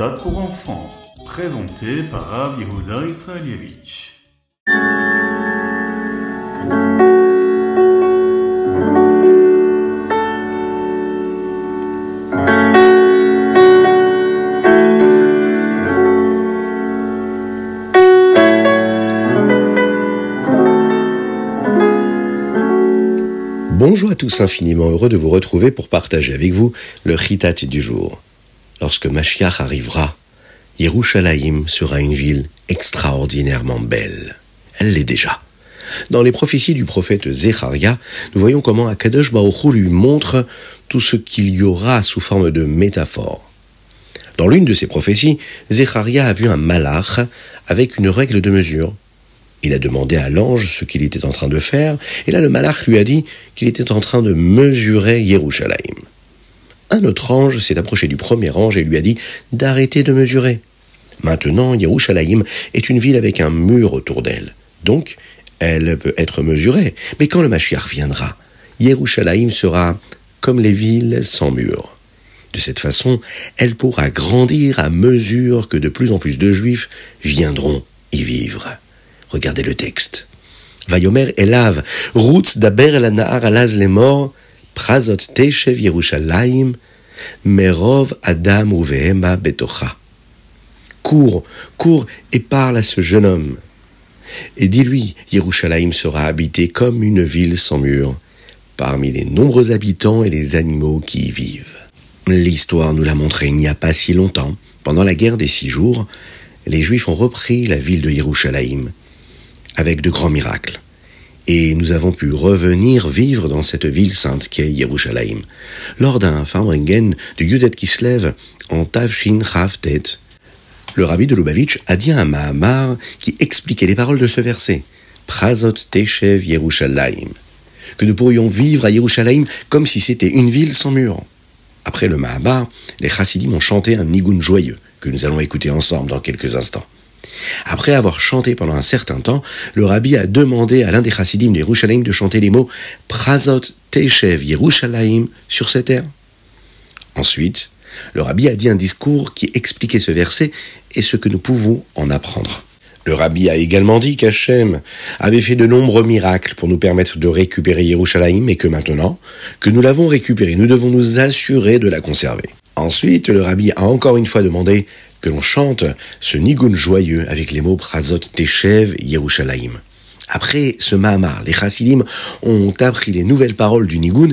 Ritat pour enfants, présenté par Rav Yehuda Israelievich. Bonjour à tous, infiniment heureux de vous retrouver pour partager avec vous le Chitat du jour. Lorsque Mashiach arrivera, Yerushalayim sera une ville extraordinairement belle. Elle l'est déjà. Dans les prophéties du prophète Zecharia, nous voyons comment Akadosh Baruch lui montre tout ce qu'il y aura sous forme de métaphore. Dans l'une de ces prophéties, Zecharia a vu un malach avec une règle de mesure il a demandé à l'ange ce qu'il était en train de faire, et là le malach lui a dit qu'il était en train de mesurer Yerushalayim. Un autre ange s'est approché du premier ange et lui a dit d'arrêter de mesurer. Maintenant, Yerushalayim est une ville avec un mur autour d'elle. Donc, elle peut être mesurée. Mais quand le Mashiach viendra, Yerushalayim sera comme les villes sans mur. De cette façon, elle pourra grandir à mesure que de plus en plus de Juifs viendront y vivre. Regardez le texte. Vayomer elav, rutz daber el anahar alaz lemor, prazot teshev Yerushalayim, merov adam uvehema betocha. Cours, cours et parle à ce jeune homme. Et dis-lui, Yerushalayim sera habité comme une ville sans mur, parmi les nombreux habitants et les animaux qui y vivent. L'histoire nous l'a montré il n'y a pas si longtemps. Pendant la guerre des six jours, les Juifs ont repris la ville de Yerushalayim avec de grands miracles. Et nous avons pu revenir vivre dans cette ville sainte qui est Yerushalayim. Lors d'un Farmringen de Yudet Kislev en Tavshin Chavtet, le rabbi de Lubavitch a dit un Mahamar qui expliquait les paroles de ce verset. Prazot Teshev Yerushalayim. Que nous pourrions vivre à Yerushalayim comme si c'était une ville sans mur. Après le Mahamar, les chassidim ont chanté un nigun joyeux que nous allons écouter ensemble dans quelques instants. Après avoir chanté pendant un certain temps, le rabbi a demandé à l'un des chassidim de Yerushalayim de chanter les mots Prazot Teshev Yerushalayim sur cette terre. Ensuite, le rabbi a dit un discours qui expliquait ce verset et ce que nous pouvons en apprendre. Le rabbi a également dit qu'Hachem avait fait de nombreux miracles pour nous permettre de récupérer Yerushalayim et que maintenant que nous l'avons récupéré, nous devons nous assurer de la conserver. Ensuite, le rabbi a encore une fois demandé que l'on chante ce nigun joyeux avec les mots Prazot Teshev Yerushalayim. Après ce Mahamar, les chassidim ont appris les nouvelles paroles du nigun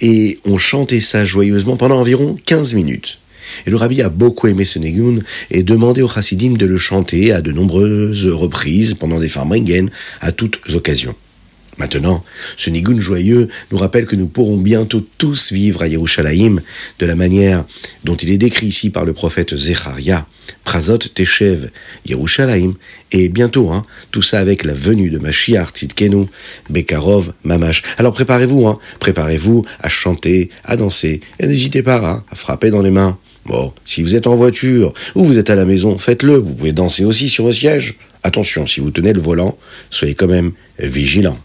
et ont chanté ça joyeusement pendant environ 15 minutes. Et le rabbi a beaucoup aimé ce nigun et demandé aux chassidim de le chanter à de nombreuses reprises pendant des farmringen à toutes occasions. Maintenant, ce nigun joyeux nous rappelle que nous pourrons bientôt tous vivre à Yerushalayim de la manière dont il est décrit ici par le prophète Zecharia, Prazot Teshev, Yerushalayim, et bientôt, hein, tout ça avec la venue de Mashiach Tzidkenu, Bekarov, Mamash. Alors préparez-vous, hein, préparez-vous à chanter, à danser, et n'hésitez pas hein, à frapper dans les mains. Bon, si vous êtes en voiture ou vous êtes à la maison, faites-le, vous pouvez danser aussi sur vos sièges. Attention, si vous tenez le volant, soyez quand même vigilants.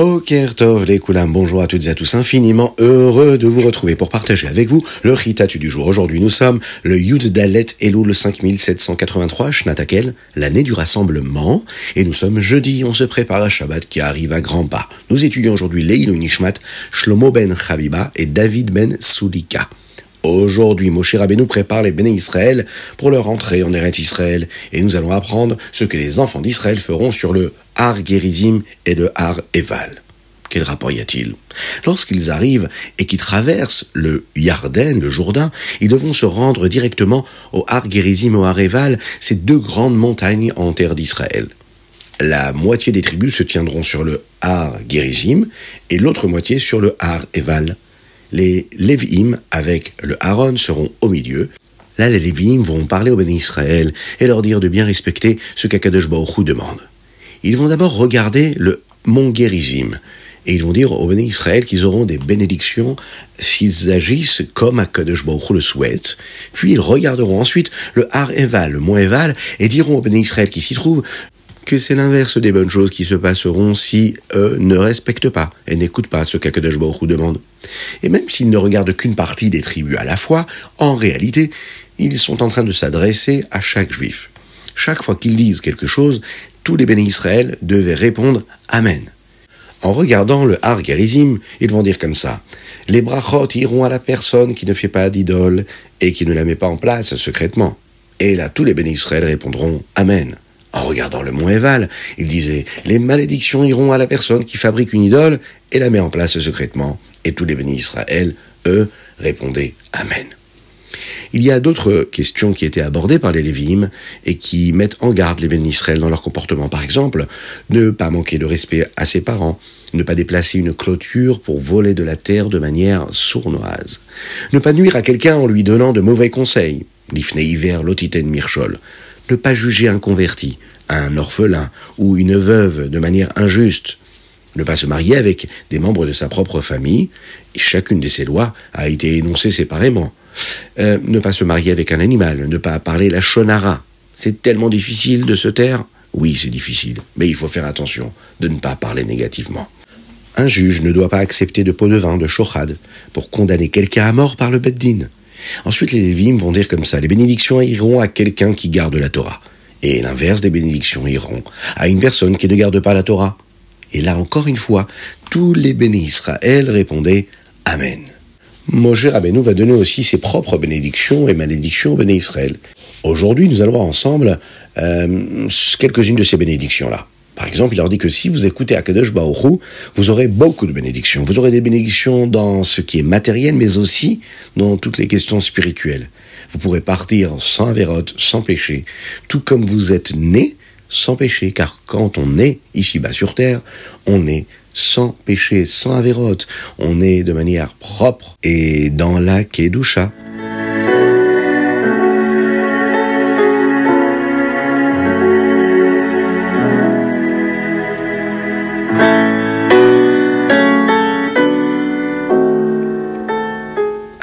Les Koulam, bonjour à toutes et à tous, infiniment heureux de vous retrouver pour partager avec vous le Ritatu du jour. Aujourd'hui nous sommes le Yud Dalet Elul 5783, Shnatakel, l'année du rassemblement, et nous sommes jeudi, on se prépare à Shabbat qui arrive à grands pas. Nous étudions aujourd'hui Leilu Nishmat, Shlomo ben Chabiba et David ben Sulika. Aujourd'hui, Moshe Rabbeinu prépare les béné Israël pour leur entrée en Eretz Israël, et nous allons apprendre ce que les enfants d'Israël feront sur le Har Gerizim et le Har Eval. Quel rapport y a-t-il? Lorsqu'ils arrivent et qu'ils traversent le Yarden, le Jourdain, ils devront se rendre directement au Har Gerizim et au Har Eval, ces deux grandes montagnes en terre d'Israël. La moitié des tribus se tiendront sur le Har Gerizim et l'autre moitié sur le Har Eval. Les Lévim avec le Aaron seront au milieu. Là, les Lévim vont parler aux bénis Israël et leur dire de bien respecter ce qu'Akadosh Baruch demande. Ils vont d'abord regarder le mont Gerizim, et ils vont dire aux bénis Israël qu'ils auront des bénédictions s'ils agissent comme Akadosh Baruch le souhaite. Puis ils regarderont ensuite le Har Eval, le mont Eval, et diront aux bénis Israël qui s'y trouvent que c'est l'inverse des bonnes choses qui se passeront si eux ne respectent pas et n'écoutent pas ce qu'Akadosh Baruch demande. Et même s'ils ne regardent qu'une partie des tribus à la fois, en réalité, ils sont en train de s'adresser à chaque juif. Chaque fois qu'ils disent quelque chose, tous les bénis Israël devaient répondre Amen. En regardant le Har Gerizim, ils vont dire comme ça Les brachot iront à la personne qui ne fait pas d'idole et qui ne la met pas en place secrètement. Et là, tous les bénis Israël répondront Amen. En regardant le mont Eval, il disait Les malédictions iront à la personne qui fabrique une idole et la met en place secrètement. Et tous les bénis Israël, eux, répondaient Amen. Il y a d'autres questions qui étaient abordées par les Lévim et qui mettent en garde les bénis Israël dans leur comportement. Par exemple, ne pas manquer de respect à ses parents, ne pas déplacer une clôture pour voler de la terre de manière sournoise, ne pas nuire à quelqu'un en lui donnant de mauvais conseils, l'ifne hiver mirchol, ne pas juger un converti, un orphelin ou une veuve de manière injuste, ne pas se marier avec des membres de sa propre famille, et chacune de ces lois a été énoncée séparément. Euh, ne pas se marier avec un animal, ne pas parler la shonara. C'est tellement difficile de se taire. Oui, c'est difficile, mais il faut faire attention de ne pas parler négativement. Un juge ne doit pas accepter de pot de vin, de shochad, pour condamner quelqu'un à mort par le beddin. Ensuite, les Lévim vont dire comme ça, les bénédictions iront à quelqu'un qui garde la Torah. Et l'inverse des bénédictions iront à une personne qui ne garde pas la Torah. Et là, encore une fois, tous les bénis Israël répondaient Amen. Moshe Rabbeinu va donner aussi ses propres bénédictions et malédictions aux bénis Israël. Aujourd'hui, nous allons voir ensemble euh, quelques-unes de ces bénédictions-là. Par exemple, il leur dit que si vous écoutez Akadosh Baruch vous aurez beaucoup de bénédictions. Vous aurez des bénédictions dans ce qui est matériel, mais aussi dans toutes les questions spirituelles. Vous pourrez partir sans avérote, sans péché, tout comme vous êtes né sans péché, car quand on est ici-bas sur terre, on est sans péché, sans avérote, on est de manière propre et dans la Kedusha.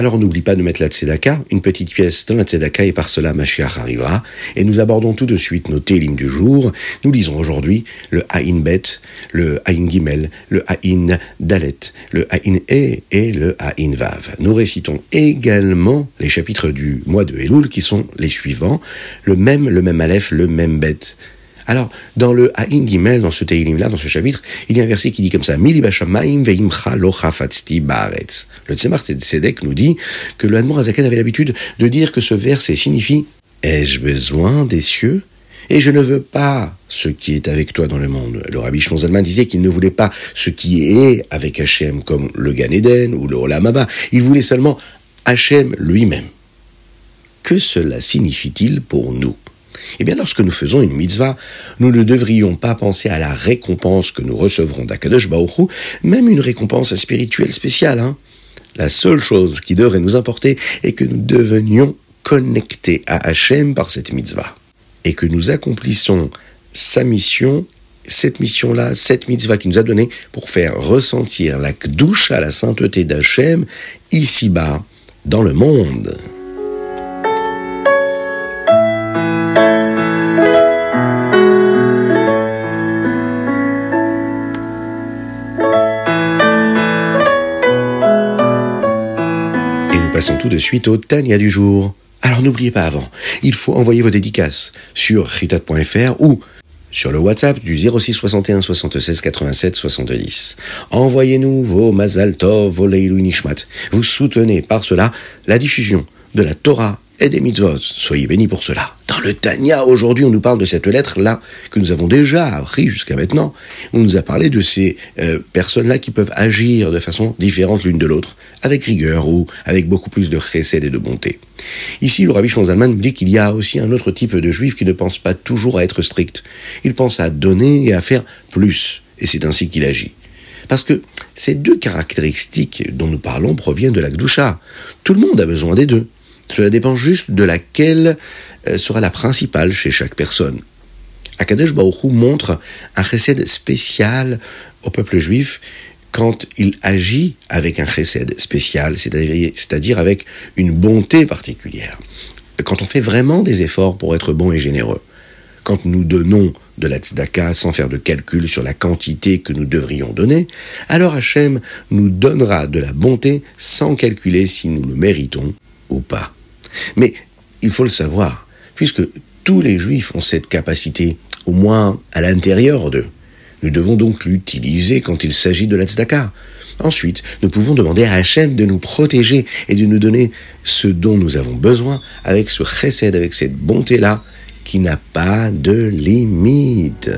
Alors n'oublie pas de mettre la tzedaka, une petite pièce dans la tzedaka et par cela Mashiach arrivera. Et nous abordons tout de suite nos télim du jour. Nous lisons aujourd'hui le Haïn Bet, le Haïn Gimel, le Haïn Dalet, le Haïn E et le Haïn Vav. Nous récitons également les chapitres du mois de Elul qui sont les suivants. Le même, le même Aleph, le même Bet. Alors, dans le Haïn Gimel, dans ce Teilim-là, dans ce chapitre, il y a un verset qui dit comme ça. Le Tzemar Tzedek nous dit que le Hadmor Azaken avait l'habitude de dire que ce verset signifie Ai-je besoin des cieux et je ne veux pas ce qui est avec toi dans le monde? Le rabbi Shlomo disait qu'il ne voulait pas ce qui est avec Hachem comme le Gan Eden ou le Olam Abba. Il voulait seulement Hachem lui-même. Que cela signifie-t-il pour nous? Eh bien, lorsque nous faisons une mitzvah, nous ne devrions pas penser à la récompense que nous recevrons d'Akadosh Baruch même une récompense spirituelle spéciale. Hein. La seule chose qui devrait nous importer est que nous devenions connectés à Hachem par cette mitzvah. Et que nous accomplissons sa mission, cette mission-là, cette mitzvah qui nous a donné pour faire ressentir la douche à la sainteté d'Hachem ici-bas, dans le monde. Passons tout de suite au Tania du jour. Alors n'oubliez pas avant, il faut envoyer vos dédicaces sur ritat.fr ou sur le WhatsApp du 06 61 76 87 70. Envoyez-nous vos Mazal Tov, vos Leilu Nishmat. Vous soutenez par cela la diffusion de la Torah et des mitzvot. Soyez bénis pour cela. Dans le Tanya, aujourd'hui, on nous parle de cette lettre-là que nous avons déjà appris jusqu'à maintenant. On nous a parlé de ces euh, personnes-là qui peuvent agir de façon différente l'une de l'autre, avec rigueur ou avec beaucoup plus de chesed et de bonté. Ici, le rabbi Zalman nous dit qu'il y a aussi un autre type de juif qui ne pense pas toujours à être strict. Il pense à donner et à faire plus. Et c'est ainsi qu'il agit. Parce que ces deux caractéristiques dont nous parlons proviennent de la Gdusha. Tout le monde a besoin des deux. Cela dépend juste de laquelle euh, sera la principale chez chaque personne. Akadosh Baruch montre un chesed spécial au peuple juif quand il agit avec un chesed spécial, c'est-à-dire avec une bonté particulière. Quand on fait vraiment des efforts pour être bon et généreux. Quand nous donnons de la tzedaka sans faire de calcul sur la quantité que nous devrions donner, alors Hachem nous donnera de la bonté sans calculer si nous le méritons ou pas. Mais il faut le savoir, puisque tous les juifs ont cette capacité, au moins à l'intérieur d'eux. Nous devons donc l'utiliser quand il s'agit de la. Ensuite, nous pouvons demander à Hachem de nous protéger et de nous donner ce dont nous avons besoin avec ce chesed, avec cette bonté-là qui n'a pas de limite.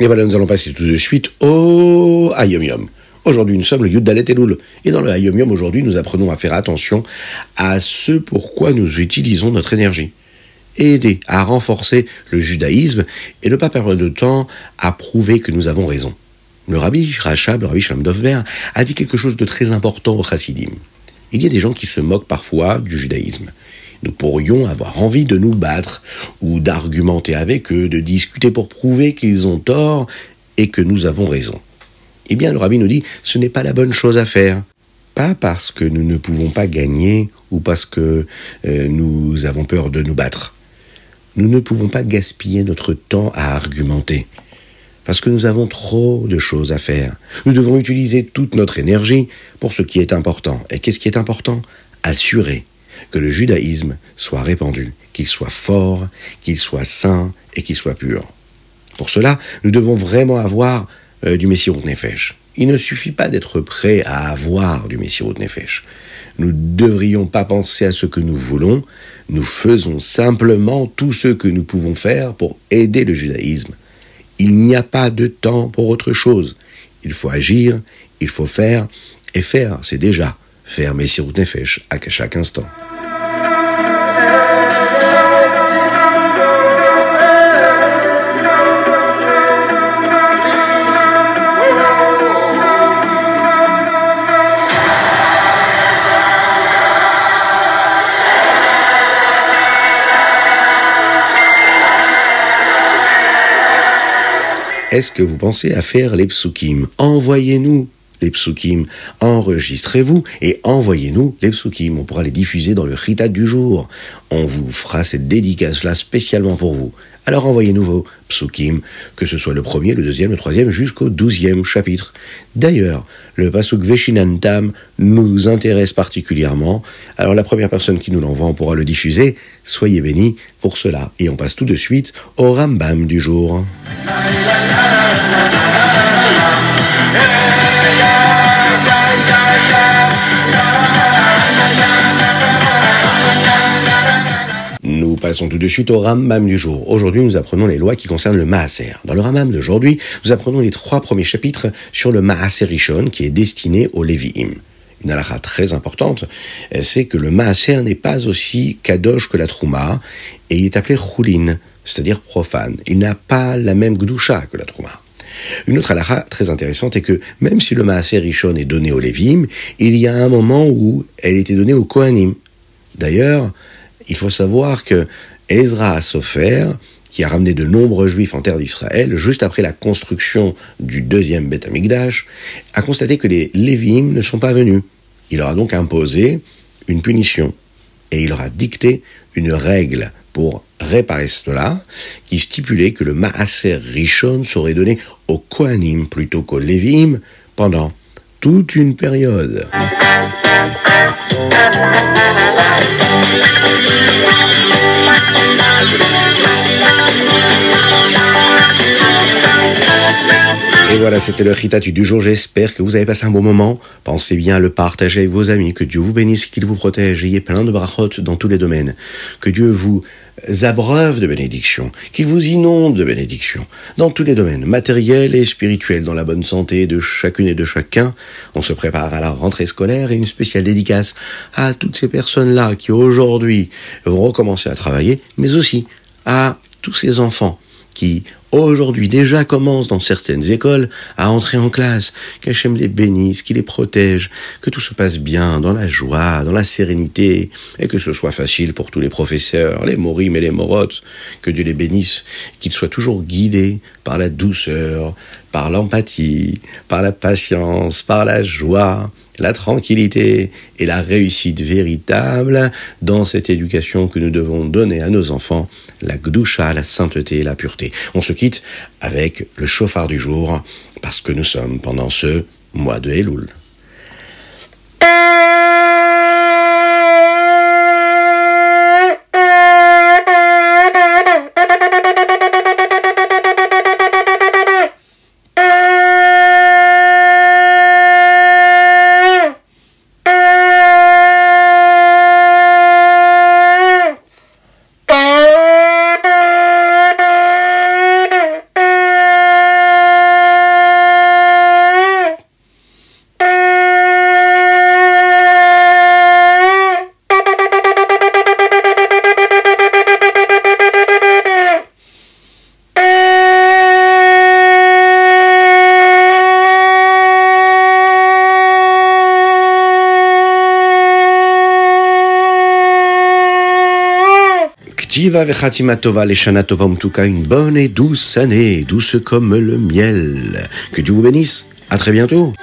Et voilà, nous allons passer tout de suite au Ayom Yom. Aujourd'hui, nous sommes le Yud Dalet Elul. Et dans le Ayom Yom, aujourd'hui, nous apprenons à faire attention à ce pourquoi nous utilisons notre énergie. aider à renforcer le judaïsme et ne pas perdre de temps à prouver que nous avons raison. Le rabbi Rachab, le rabbi Shalom Dovber, a dit quelque chose de très important au chassidim. Il y a des gens qui se moquent parfois du judaïsme. Nous pourrions avoir envie de nous battre ou d'argumenter avec eux, de discuter pour prouver qu'ils ont tort et que nous avons raison. Eh bien, le rabbi nous dit, ce n'est pas la bonne chose à faire. Pas parce que nous ne pouvons pas gagner ou parce que euh, nous avons peur de nous battre. Nous ne pouvons pas gaspiller notre temps à argumenter parce que nous avons trop de choses à faire. Nous devons utiliser toute notre énergie pour ce qui est important. Et qu'est-ce qui est important? Assurer que le judaïsme soit répandu, qu'il soit fort, qu'il soit saint et qu'il soit pur. Pour cela, nous devons vraiment avoir euh, du Messie Nefesh. Il ne suffit pas d'être prêt à avoir du Messie Nefesh. Nous ne devrions pas penser à ce que nous voulons, nous faisons simplement tout ce que nous pouvons faire pour aider le judaïsme il n'y a pas de temps pour autre chose. Il faut agir, il faut faire, et faire, c'est déjà faire Messirut Nefesh à chaque instant. Est-ce que vous pensez à faire les psukim? Envoyez-nous les psukim, enregistrez-vous et envoyez-nous les psukim. On pourra les diffuser dans le Rita du jour. On vous fera cette dédicace-là spécialement pour vous. Alors envoyez-nous vos psukim, que ce soit le premier, le deuxième, le troisième, jusqu'au douzième chapitre. D'ailleurs, le pasuk Veshinantam nous intéresse particulièrement. Alors la première personne qui nous l'envoie, on pourra le diffuser. Soyez bénis pour cela. Et on passe tout de suite au Rambam du jour. Passons tout de suite au Ramam du jour. Aujourd'hui, nous apprenons les lois qui concernent le Maaser. Dans le Ramam d'aujourd'hui, nous apprenons les trois premiers chapitres sur le Maaser Rishon qui est destiné aux Lévi'im. Une halakha très importante, c'est que le Maaser n'est pas aussi kadosh que la Trouma et il est appelé Choulin, c'est-à-dire profane. Il n'a pas la même gdusha que la Trouma. Une autre halakha très intéressante est que même si le Maaser Rishon est donné aux Lévi'im, il y a un moment où elle était donnée aux Kohanim. D'ailleurs, il faut savoir que Ezra Sofer, qui a ramené de nombreux juifs en terre d'Israël, juste après la construction du deuxième Beth Amikdash, a constaté que les Lévim ne sont pas venus. Il leur a donc imposé une punition et il leur a dicté une règle pour réparer cela, qui stipulait que le Maaser Rishon serait donné aux Kohanim plutôt qu'aux Lévim pendant toute une période. Et voilà, c'était le Ritatu du jour. J'espère que vous avez passé un bon moment. Pensez bien à le partager avec vos amis. Que Dieu vous bénisse, qu'il vous protège. Ayez plein de brachot dans tous les domaines. Que Dieu vous abreuve de bénédictions, qu'il vous inonde de bénédictions dans tous les domaines, matériels et spirituels, dans la bonne santé de chacune et de chacun. On se prépare à la rentrée scolaire et une spéciale dédicace à toutes ces personnes-là qui aujourd'hui vont recommencer à travailler, mais aussi à tous ces enfants qui aujourd'hui déjà commencent dans certaines écoles à entrer en classe, qu'Hachem les bénisse, qu'il les protège, que tout se passe bien, dans la joie, dans la sérénité, et que ce soit facile pour tous les professeurs, les morim et les morotes, que Dieu les bénisse, qu'ils soient toujours guidés par la douceur, par l'empathie, par la patience, par la joie, la tranquillité et la réussite véritable dans cette éducation que nous devons donner à nos enfants, la gdoucha, la sainteté et la pureté. On se quitte avec le chauffard du jour parce que nous sommes pendant ce mois de Elul. Tiva Vechatima les Tova, en tout cas une bonne et douce année, douce comme le miel. Que Dieu vous bénisse, à très bientôt.